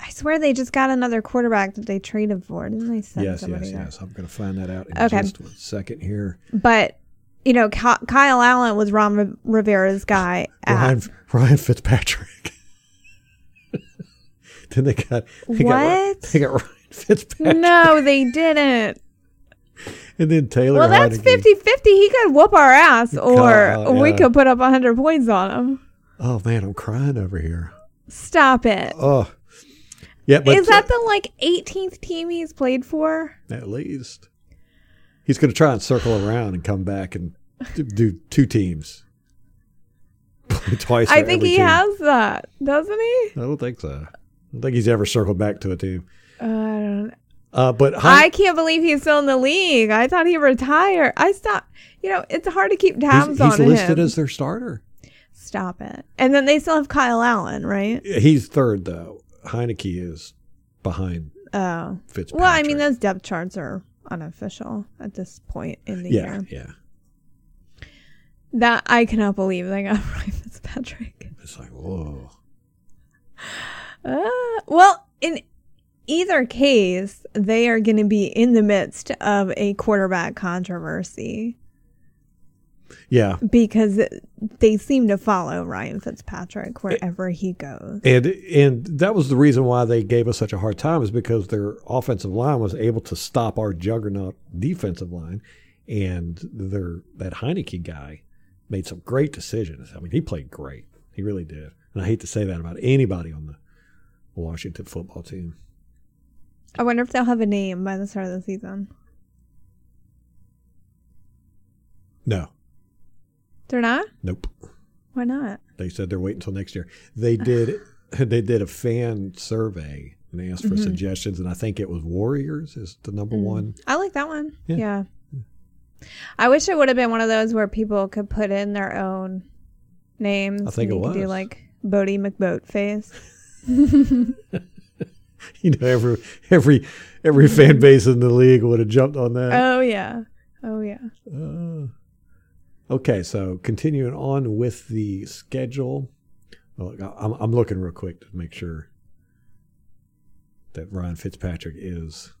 I swear they just got another quarterback that they traded for. Didn't they send yes, somebody yes, there? yes. I'm going to find that out in Okay. just a second here. But you know, Kyle Allen was Ron Rivera's guy. At, Ryan Ryan Fitzpatrick. then they got they got What? they got Ryan Fitzpatrick, no, they didn't. and then Taylor. Well, that's Heinicke. 50-50. He could whoop our ass, or God, we could put up hundred points on him. Oh man, I'm crying over here. Stop it. Oh, yeah, but Is that the like 18th team he's played for? At least. He's going to try and circle around and come back and do, do two teams. Twice. I think he team. has that, doesn't he? I don't think so. I don't think he's ever circled back to a team. Uh, I don't. Uh, but I can't believe he's still in the league. I thought he retired. I stopped. You know, it's hard to keep tabs he's, on he's listed as their starter. Stop it. And then they still have Kyle Allen, right? He's third though. Heinicke is behind Oh. Fitzpatrick. Well, I mean, those depth charts are unofficial at this point in the yeah, year. yeah. That I cannot believe they got Ryan Fitzpatrick. It's like whoa. Uh, well, in either case, they are going to be in the midst of a quarterback controversy Yeah, because they seem to follow Ryan Fitzpatrick wherever he goes. and and that was the reason why they gave us such a hard time is because their offensive line was able to stop our juggernaut defensive line, and their that Heinicke guy made some great decisions. I mean, he played great. He really did. And I hate to say that about anybody on the Washington football team. I wonder if they'll have a name by the start of the season. No, They're not? nope. Why not? They said they're waiting until next year. They did. they did a fan survey and they asked for mm-hmm. suggestions, and I think it was Warriors is the number mm. one. I like that one. Yeah. Yeah. Hmm. I wish it would have been one of those where people could put in their own names. I think it you could do like Boaty McBoatface. You know, every every every fan base in the league would have jumped on that. Oh yeah. Oh yeah. Uh, okay, so continuing on with the schedule. Well, I'm, I'm looking real quick to make sure that Ryan Fitzpatrick is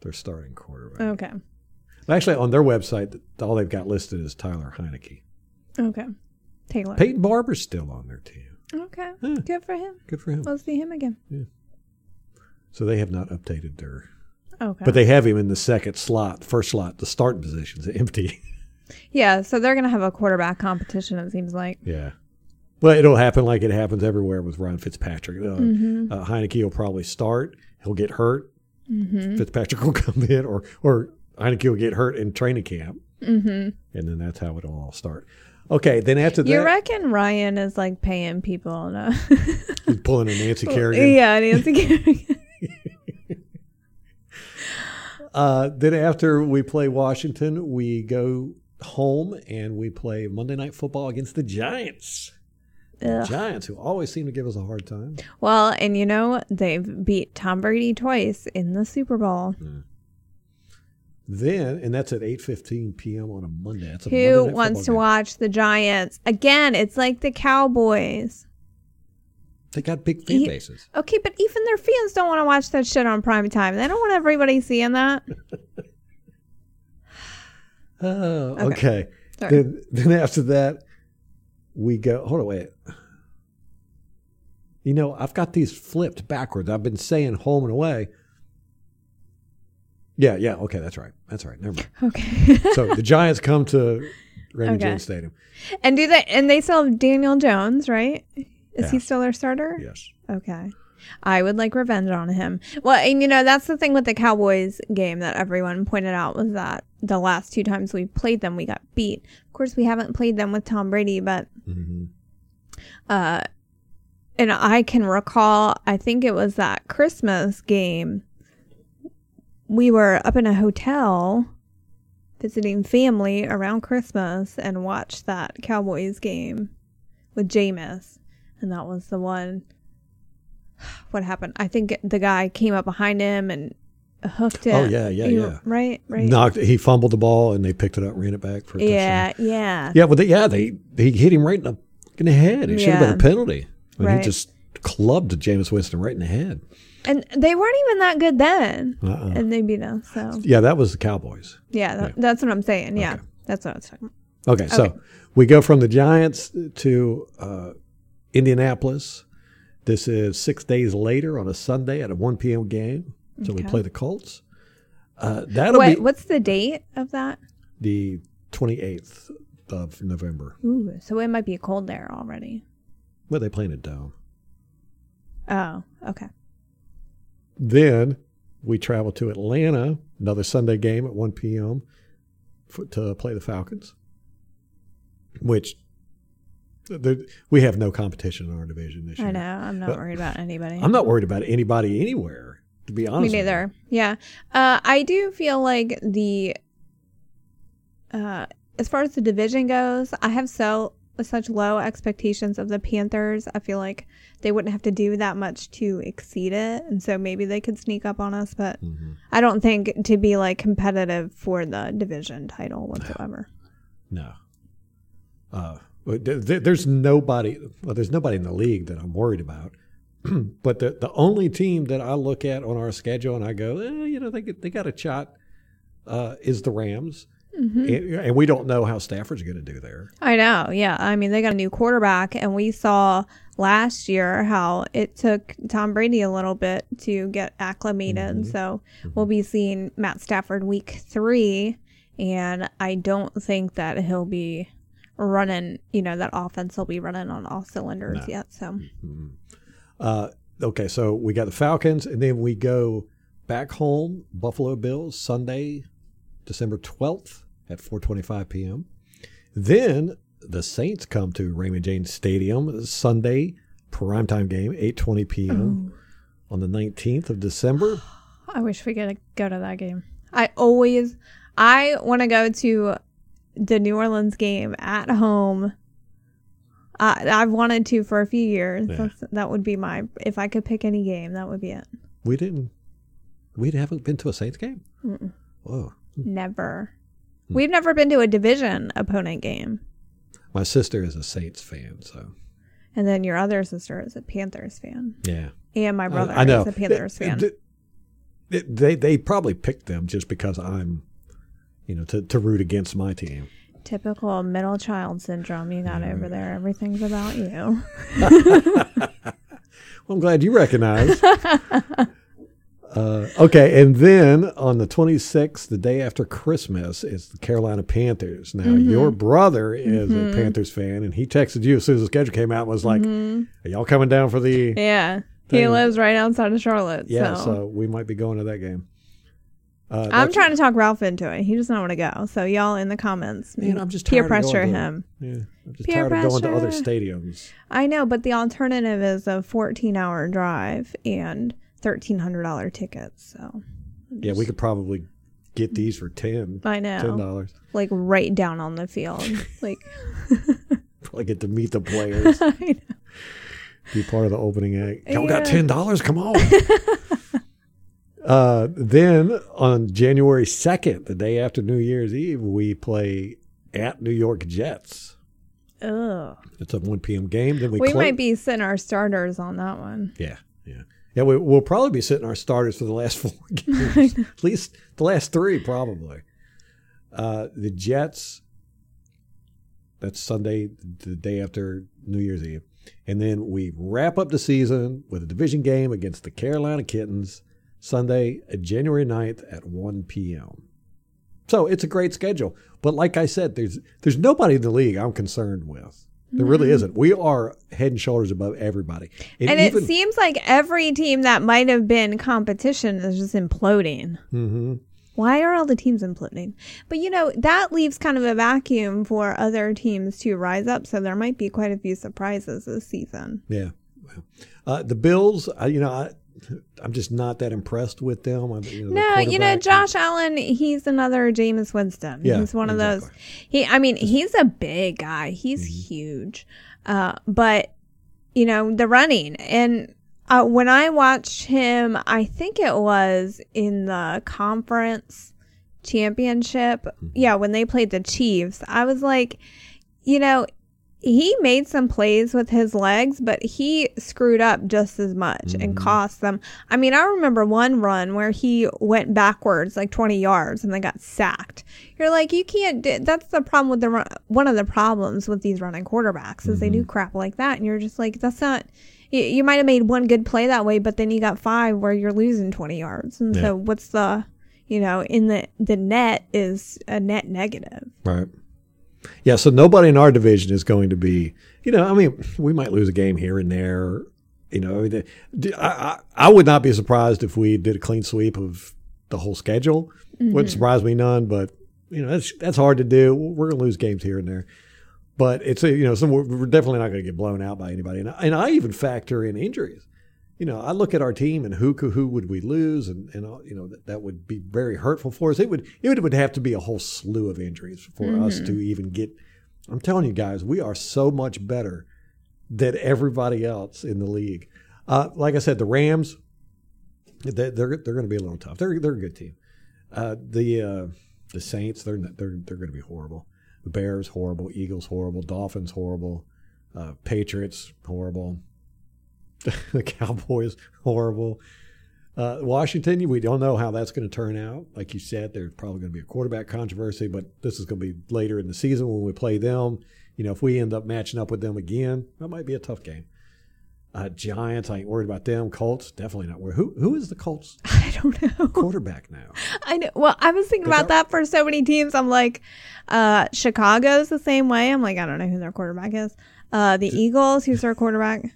their starting quarterback. Okay. Actually, on their website, all they've got listed is Tyler Heinicke. Okay. Taylor. Peyton Barber's still on their team. Okay. Yeah. Good for him. Good for him. We'll see him again. So they have not updated their, Okay. but they have him in the second slot, first slot. The starting position's empty. yeah, so they're gonna have a quarterback competition. It seems like. Yeah. Well, it'll happen like it happens everywhere with Ryan Fitzpatrick. Uh, Mm-hmm. uh, Heinicke will probably start. He'll get hurt. Fitzpatrick will come in, or or Heinicke will get hurt in training camp, mm-hmm. and then that's how it'll all start. Okay, then after that, You reckon Ryan is like paying people to? he's pulling a Nancy Kerrigan. yeah, Nancy Kerrigan. Uh, then after we play Washington, we go home and we play Monday Night Football against the Giants. Ugh. Giants, who always seem to give us a hard time. Well, and you know, they've beat Tom Brady twice in the Super Bowl. Then, and that's at 8.15 p.m. on a Monday. That's a Who Monday wants to watch the Giants? Again, it's like the Cowboys. They got big fan bases. Okay, but even their fans don't want to watch that shit on prime time. They don't want everybody seeing that. Oh, okay. Sorry. Then, then after that, we go. Hold on, wait. You know, I've got these flipped backwards. I've been saying home and away. Yeah, yeah. Okay, that's right. That's right. Never mind. Okay. So the Giants come to Raymond Okay. James Stadium. and do they and they still have Daniel Jones, right? Is he still their starter? Yes. Okay. I would like revenge on him. Well, and you know, that's the thing with the Cowboys game that everyone pointed out was that the last two times we played them, we got beat. Of course, we haven't played them with Tom Brady, but hmm uh and I can recall, I think it was that Christmas game. We were up in a hotel visiting family around Christmas and watched that Cowboys game with Jameis. And that was the one. What happened? I think the guy came up behind him and hooked it. Oh, yeah, yeah, You- yeah. Right, right. Knocked. He fumbled the ball, and they picked it up, ran it back for a touchdown. yeah, yeah. Yeah, but they, yeah, they he hit him right in the in the head. It should have Yeah. been a penalty. I mean, Right. He just clubbed Jameis Winston right in the head. And they weren't even that good then. Uh-uh. And they beat us. So, Yeah, that was the Cowboys. yeah, that, Yeah. that's what I'm saying. Yeah, Okay. that's what I was talking about. Okay, so we go from the Giants to uh, Indianapolis. This is six days later on a Sunday at a 1 p.m. game. So we play the Colts. Uh, that'll Wait, be what's the date of that? the 28th of November. Ooh, so it might be cold there already. Well, they play in a dome. Oh, okay. Then we travel to Atlanta, another Sunday game at 1 p.m. For, to play the Falcons, which there, we have no competition in our division this year. I know. I'm not But- worried about anybody. I'm not worried about anybody anywhere, to be honest. you. neither. Yeah. Uh, I do feel like the, uh, as far as the division goes, I have so such low expectations of the Panthers. I feel like they wouldn't have to do that much to exceed it, and so maybe they could sneak up on us. But Mhm. I don't think to be like competitive for the division title whatsoever. No. Uh, but th- th- there's nobody. Well, there's nobody in the league that I'm worried about. but the the only team that I look at on our schedule and I go, eh, you know, they get, they got a shot, uh, is the Rams, Mm-hmm. and, and we don't know how Stafford's going to do there. I know. Yeah. I mean, they got a new quarterback, and we saw last year how it took Tom Brady a little bit to get acclimated. So we'll be seeing Matt Stafford week three, and I don't think that he'll be running, you know, that offense will be running on all cylinders No. yet. So, Uh, okay, so we got the Falcons, and then we go back home, Buffalo Bills, Sunday, December 12th at 4:25 p.m. Then the Saints come to Raymond James Stadium Sunday primetime game, 8:20 p.m. on the 19th of December. I wish we could go to that game. I always, I want to go to the New Orleans game at home. I, I've wanted to for a few years. Yeah. That would be my, if I could pick any game, that would be it. We didn't. We haven't been to a Saints game. Mm-mm. Whoa. Never. Hmm. We've never been to a division opponent game. My sister is a Saints fan, so And then your other sister is a Panthers fan. yeah. And my brother I, I know. is a Panthers They- fan. They, they they probably picked them just because I'm, you know, to, to root against my team. Typical middle child syndrome you got over there. Everything's about you. Well, I'm glad you recognize. uh, okay, and then on the 26th, the day after Christmas, is the Carolina Panthers. Now, Mm-hmm. your brother is a Panthers fan, and he texted you as soon as the schedule came out and was like, Are y'all coming down for the. Mm-hmm. Yeah. He lives right outside of Charlotte. Yeah, so. so we might be going to that game. Uh, I'm trying to talk Ralph into it. He doesn't want to go. So y'all in the comments, Man, I'm just peer tired of going pressure to- him. Yeah, I'm just Peer tired of going to other stadiums. I know, but the alternative is a 14 hour drive and $1,300 tickets. So Yeah, we could probably get these for ten. I know. Ten dollars. Like right down on the field. Like Probably get to meet the players. I know. be part of the opening act. Y'all got ten dollars? Come on. Uh, then on January second, the day after New Year's Eve, we play at New York Jets. Ugh. It's a one p.m. game. Then we We clo- might be sitting our starters on that one. Yeah, yeah, yeah. We, we'll probably be sitting our starters for the last four games, at least the last three, probably. Uh, the Jets. That's Sunday, the day after New Year's Eve, and then we wrap up the season with a division game against the Carolina Kittens, Sunday, uh, January 9th at one p.m. So it's a great schedule, but like I said, there's there's nobody in the league I'm concerned with. There really isn't. We are head and shoulders above everybody, And even- it seems like every team that might have been competition is just imploding. Mhm. Why are all the teams imploding? But you know, that leaves kind of a vacuum for other teams to rise up. So there might be quite a few surprises this season. Yeah. Uh, the Bills, I, you know, I, I'm just not that impressed with them. I, you know, the No, you know, Josh Allen, he's another Jameis Winston. Yeah, he's one of those. He, I mean, he's a big guy. He's Mm-hmm. huge. Uh, but, you know, the running. And uh, when I watched him, I think it was in the conference championship. Mm-hmm. Yeah, when they played the Chiefs, I was like, you know, he made some plays with his legs, but he screwed up just as much and mm-hmm. cost them. I mean, I remember one run where he went backwards like 20 yards and then got sacked. You're like, you can't. Do, that's the problem with the run. One of the problems with these running quarterbacks is they do mm-hmm. crap like that, and you're just like, that's not. You, you might have made one good play that way, but then you got five where you're losing 20 yards, and Yeah. so what's the, you know, in the the net is a net negative. Right. Yeah, so nobody in our division is going to be, you know, I mean, we might lose a game here and there. You know, I, mean, I, I, would not be surprised if we did a clean sweep of the whole schedule. Wouldn't mm-hmm. surprise me none, but, you know, that's, that's hard to do. We're going to lose games here and there. But it's, a, you know, some, we're we're definitely not going to get blown out by anybody. And I, and I even factor in injuries. You know, I look at our team and who who would we lose, and, and you know that, that would be very hurtful for us. It would it would, would have to be a whole slew of injuries for us to even get. I'm telling you guys, we are so much better than everybody else in the league. Uh, like I said, the Rams, they, they're they're going to be a little tough. They're they're a good team. Uh, the uh, the Saints, they're they're they're going to be horrible. The Bears horrible, Eagles horrible, Dolphins horrible, uh, Patriots horrible, the Cowboys horrible. Uh, Washington, we don't know how that's going to turn out. Like you said, there's probably going to be a quarterback controversy, but this is going to be later in the season when we play them. You know, if we end up matching up with them again, that might be a tough game. Uh, Giants, I ain't worried about them. Colts, definitely not worried. Who who is the Colts I don't know. quarterback now? I know. Well, I was thinking about that for so many teams. I'm like, uh, Chicago's the same way. I'm like, I don't know who their quarterback is. Uh, the Eagles, who's their quarterback?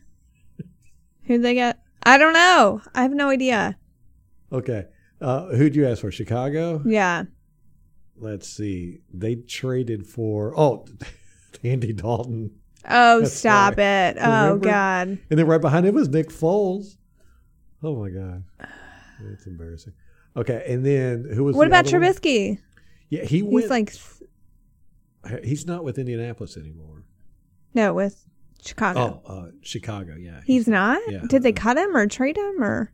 Who'd they get? I don't know. I have no idea. Okay, uh, who'd you ask for? Chicago. Yeah. Let's see. They traded for oh, Andy Dalton, Oh, That's stop right. it. Oh, Remember? God. and then right behind him was Nick Foles. Oh my god, that's embarrassing. Okay, and then who was? What about other one? Trubisky? Yeah, he went. He's like, he's not with Indianapolis anymore. no, with Chicago. Oh, uh, Chicago. Yeah, He's not? yeah. Did they cut him or trade him or?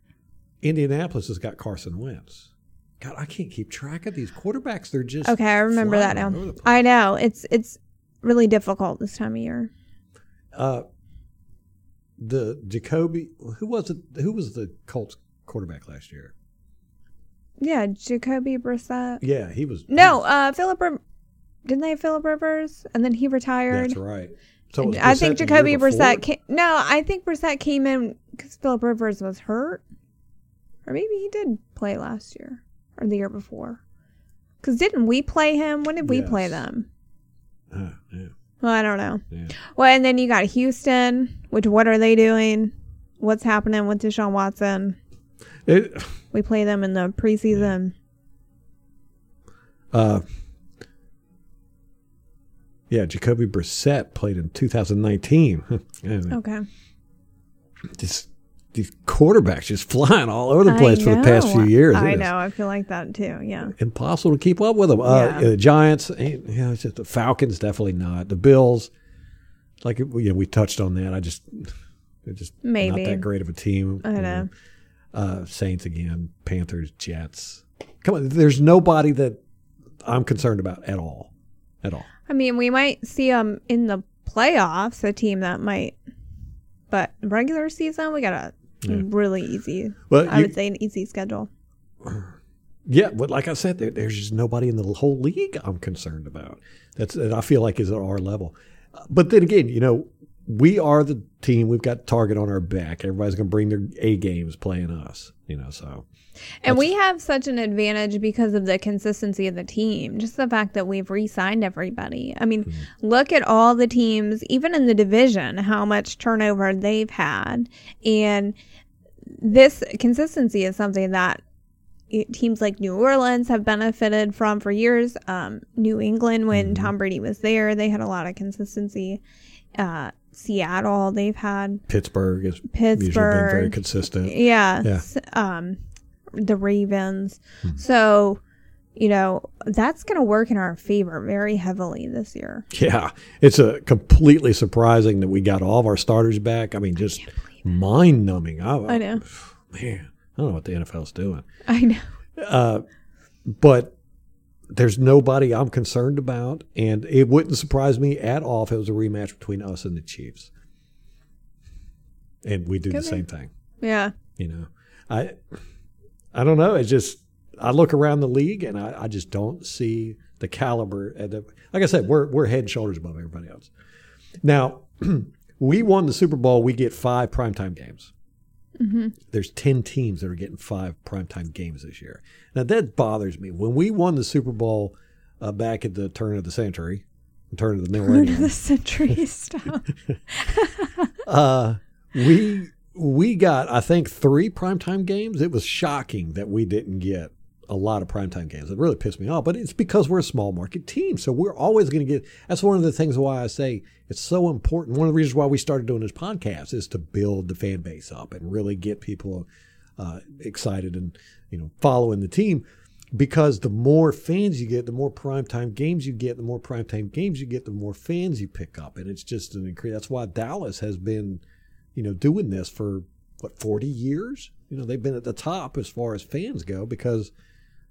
Indianapolis has got Carson Wentz. God, I can't keep track of these quarterbacks. They're just Okay, I remember that now. all over the place. I know. It's it's really difficult this time of year. Uh, the Jacoby, who was it? Who was the Colts quarterback last year? Yeah, Jacoby Brissett. Yeah, he was. No, uh, Philip. Didn't they have Philip Rivers and then he retired? that's right. So I think Jacoby? Brissett. Came, no, I think Brissett came in because Philip Rivers was hurt, or maybe he did play last year or the year before. Because didn't we play him? When did we play them? Uh, yeah, Well, I don't know. yeah. Well, and then you got Houston. Which what are they doing? What's happening with Deshaun Watson? It, We play them in the preseason. uh, yeah, Jacoby Brissett played in 2019. Okay. just these quarterbacks just flying all over the place for the past few years. I know. I feel like that too. Yeah. Impossible to keep up with them. Uh, Yeah. The Giants, eh, you know, it's just the Falcons, definitely not. The Bills, like you know, we touched on that. I just they're just Maybe. not that great of a team. I you know. Uh, Saints again, Panthers, Jets. Come on, there's nobody that I'm concerned about at all, at all. I mean, we might see them in the playoffs, a team that might, but regular season, we got a Yeah. really easy, Well, I you- would say an easy schedule. Yeah, but like I said, there, there's just nobody in the whole league I'm concerned about. That's that I feel like is at our level. But then again, you know, we are the team. We've got target on our back. Everybody's going to bring their A games playing us. You know, so And we have such an advantage because of the consistency of the team. Just the fact that we've re signed everybody. I mean, look at all the teams, even in the division, how much turnover they've had. And this consistency is something that teams like New Orleans have benefited from for years. Um, New England, when Tom Brady was there, they had a lot of consistency. Uh, Seattle, they've had Pittsburgh usually been very consistent. Yeah. Yeah. Um, the Ravens. Hmm. So, you know, that's going to work in our favor very heavily this year. Yeah, it's a completely surprising that we got all of our starters back. I mean, just mind numbing. I, I know. man, I don't know what the NFL's doing. I know. Uh, but there's nobody I'm concerned about, and it wouldn't surprise me at all if it was a rematch between us and the Chiefs, and we do Could the be. same thing. Yeah. You know, I I don't know. It's just I look around the league and I, I just don't see the caliber. At the, like I said, we're we're head and shoulders above everybody else. Now, we won the Super Bowl. We get five primetime games. There's ten teams that are getting five primetime games this year. Now that bothers me. When we won the Super Bowl uh, back at the turn of the century, turn of the millennium. Turn of the century stuff. uh, we we got I think three primetime games. It was shocking that we didn't get a lot of primetime games. It really pissed me off, but it's because we're a small market team, so we're always going to get. That's one of the things why I say it's so important. One of the reasons why we started doing this podcast is to build the fan base up and really get people uh, excited and you know following the team. Because the more fans you get, the more primetime games you get, the more primetime games you get, the more fans you pick up, and it's just an increase. That's why Dallas has been, you know, doing this for what forty years. You know, they've been at the top as far as fans go because,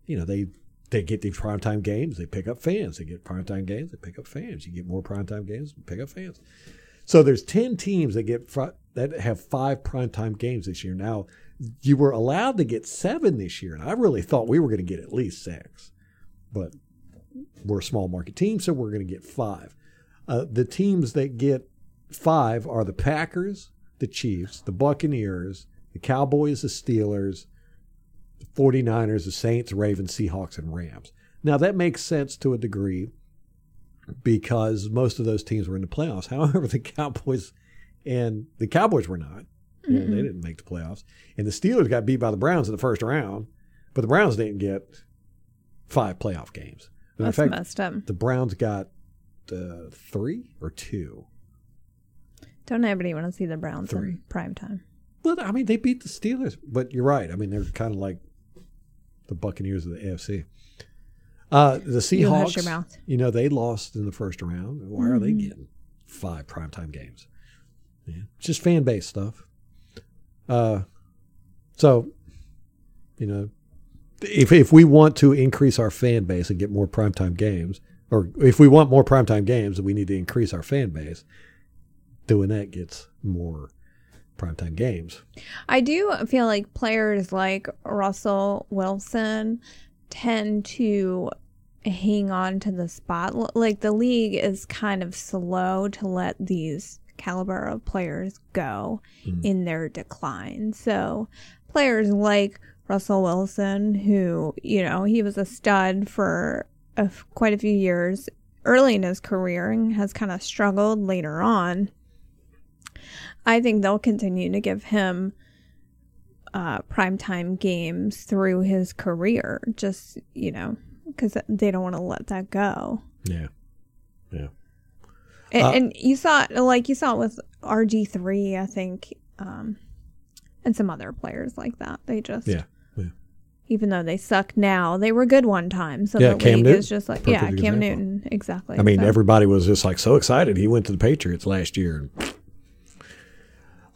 you know, they they get these primetime games, they pick up fans. They get primetime games, they pick up fans. You get more primetime games, pick up fans. So there's ten teams that get fr- that have five primetime games this year. Now, you were allowed to get seven this year, and I really thought we were going to get at least six, but we're a small market team, so we're going to get five. Uh, the teams that get five are the Packers, the Chiefs, the Buccaneers, the Cowboys, the Steelers, the 49ers, the Saints, Ravens, Seahawks, and Rams. Now, that makes sense to a degree because most of those teams were in the playoffs. However, the Cowboys and the Cowboys were not. You know, they didn't make the playoffs. And the Steelers got beat by the Browns in the first round, but the Browns didn't get five playoff games. Of That's fact, messed up. the Browns got uh, three or two. Don't anybody want to see the Browns Three. in prime time? But I mean, they beat the Steelers. But you're right. I mean, they're kind of like the Buccaneers of the AFC. Uh, the Seahawks, You you know, they lost in the first round. Why are they Mm-hmm. getting five primetime games? Yeah, it's just fan base stuff. Uh, so, you know, if if we want to increase our fan base and get more primetime games, or if we want more primetime games, we need to increase our fan base. Doing that gets more primetime games. I do feel like players like Russell Wilson tend to hang on to the spot. Like the league is kind of slow to let these caliber of players go hmm. in their decline. So players like Russell Wilson, who, you know, he was a stud for a quite a few years early in his career and has kind of struggled later on. I think they'll continue to give him uh, primetime games through his career, just, you know, because they don't want to let that go. Yeah, yeah. And, Uh, and you saw it, like you saw it with RG3, I think. Um, and some other players like that. They just Yeah. yeah. even though they suck now, they were good one time. So Yeah, the Cam league Newton, is just like perfect yeah, Cam example. Newton exactly. I mean, So- everybody was just like so excited. He went to the Patriots last year.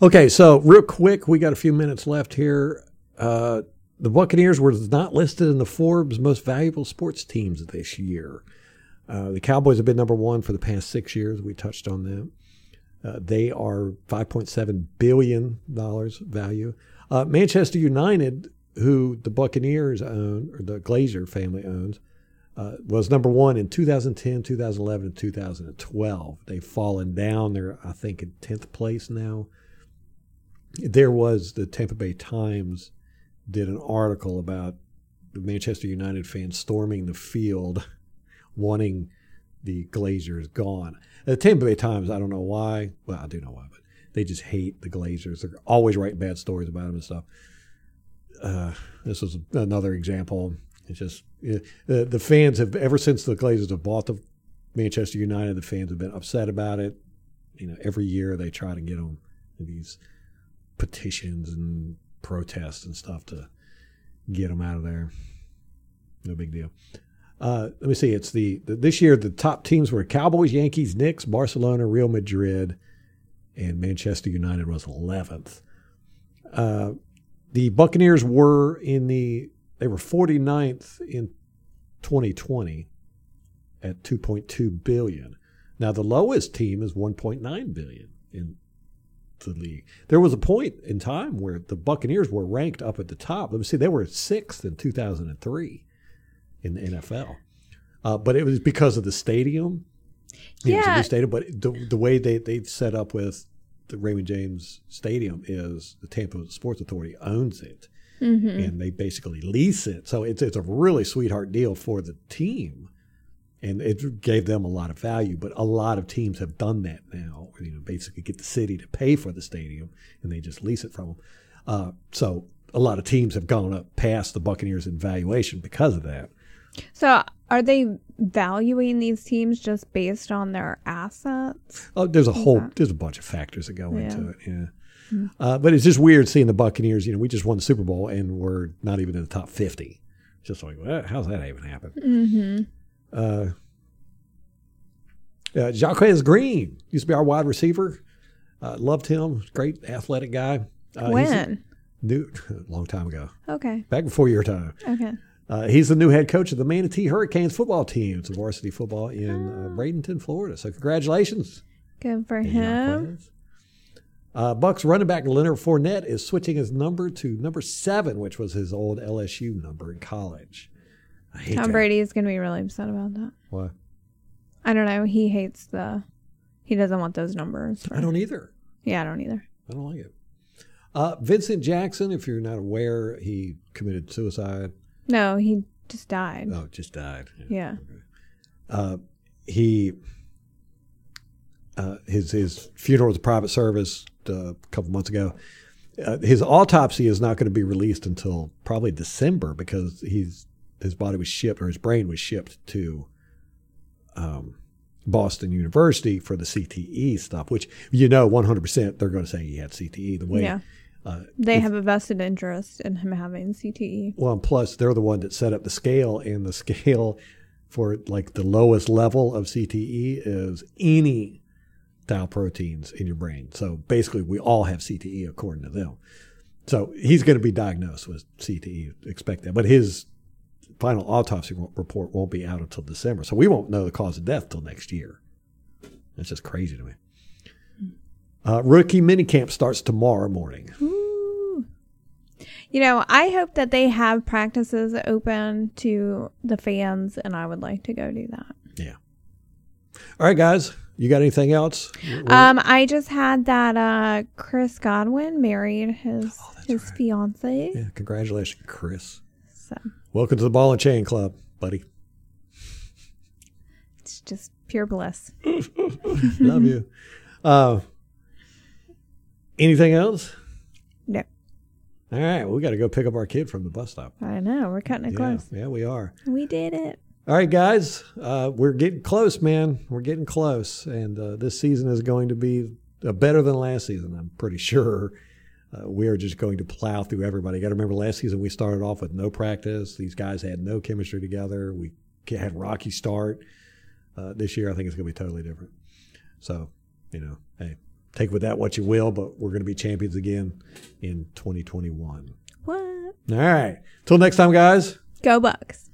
Okay, so real quick, we got a few minutes left here. Uh, the Buccaneers were not listed in the Forbes most valuable sports teams this year. Uh, the Cowboys have been number one for the past six years. We touched on them. Uh, they are $5.7 billion value. Uh, Manchester United, who the Buccaneers own, or the Glazer family owns, uh, was number one in 2010, 2011, and 2012. They've fallen down. They're, I think, in 10th place now. There was the Tampa Bay Times did an article about the Manchester United fans storming the field, wanting the Glazers gone. The Tampa Bay Times, I don't know why. Well, I do know why, but they just hate the Glazers. They're always writing bad stories about them and stuff. Uh, this was another example. It's just yeah, the the fans have ever since the Glazers have bought the Manchester United. The fans have been upset about it. You know, every year they try to get them these petitions and protests and stuff to get them out of there. No big deal. Uh, let me see. It's the, the this year the top teams were Cowboys, Yankees, Knicks, Barcelona, Real Madrid, and Manchester United was eleventh. Uh, the Buccaneers were in the they were 49th in 2020 at 2.2 billion. Now the lowest team is 1.9 billion in the league. There was a point in time where the Buccaneers were ranked up at the top. Let me see, they were sixth in 2003 in the NFL, uh, but it was because of the stadium. It was a Yeah. new stadium, but the, the way they they set up with the Raymond James Stadium is the Tampa Sports Authority owns it, and they basically lease it. So it's it's a really sweetheart deal for the team, and it gave them a lot of value. But a lot of teams have done that now. where, You know, basically get the city to pay for the stadium, and they just lease it from them. Uh, so a lot of teams have gone up past the Buccaneers in valuation because of that. So are they valuing these teams just based on their assets? Oh, there's a whole that? there's a bunch of factors that go Yeah. into it. Yeah, uh, but it's just weird seeing the Buccaneers. You know, we just won the Super Bowl and we're not even in the top fifty. It's just like, well, how's that even happen? Mm-hmm. Uh, uh, Jacquez Green used to be our wide receiver. Uh, loved him. Great athletic guy. Uh, when? New, long time ago, Okay. back before your time. Okay. Uh, he's the new head coach of the Manatee Hurricanes football team. It's a varsity football in uh, Bradenton, Florida. So congratulations. Good for him. Uh, Bucks running back Leonard Fournette is switching his number to number seven, which was his old LSU number in college. I hate Tom that. Brady is going to be really upset about that. Why? I don't know. He hates the. He doesn't want those numbers. for- I don't either. Yeah, I don't either. I don't like it. Uh, Vincent Jackson, if you're not aware, he committed suicide. No, he just died. Oh, just died. Yeah. Uh, he uh, his his funeral was a private service uh, a couple months ago. Uh, his autopsy is not going to be released until probably December because he's his body was shipped or his brain was shipped to um, Boston University for the CTE stuff, which you know 100% they're going to say he had CTE the way. Yeah. Uh, They have a vested interest in him having. CTE. well, and plus they're the one that set up the scale, and the scale for like the lowest level of CTE is any tau proteins in your brain. So basically, we all have CTE according to them. So he's going to be diagnosed with CTE. Expect that, but his final autopsy report won't be out until December, so we won't know the cause of death till next year. That's just crazy to me. Uh, rookie minicamp starts tomorrow morning. Ooh. You know, I hope that they have practices open to the fans, and I would like to go do that. Yeah. All right, guys. You got anything else? Um, I just had that uh, Chris Godwin married his Oh, his fiance. Yeah, congratulations, Chris. So Welcome to the Ball and Chain Club, buddy. it's just pure bliss. Love you. Uh, anything else? No, All right, well, we got to go pick up our kid from the bus stop. I know we're cutting it Yeah, close. yeah, we are. We did it. All right, guys, uh, we're getting close, man. We're getting close, and uh, this season is going to be better than last season. I'm pretty sure. Uh, we are just going to plow through everybody. You got to remember last season we started off with no practice. These guys had no chemistry together. We had rocky start. Uh, this year, I think it's going to be totally different. So, you know, hey, take with that what you will, but we're going to be champions again in 2021. What? All right. Till next time, guys. Go Bucks.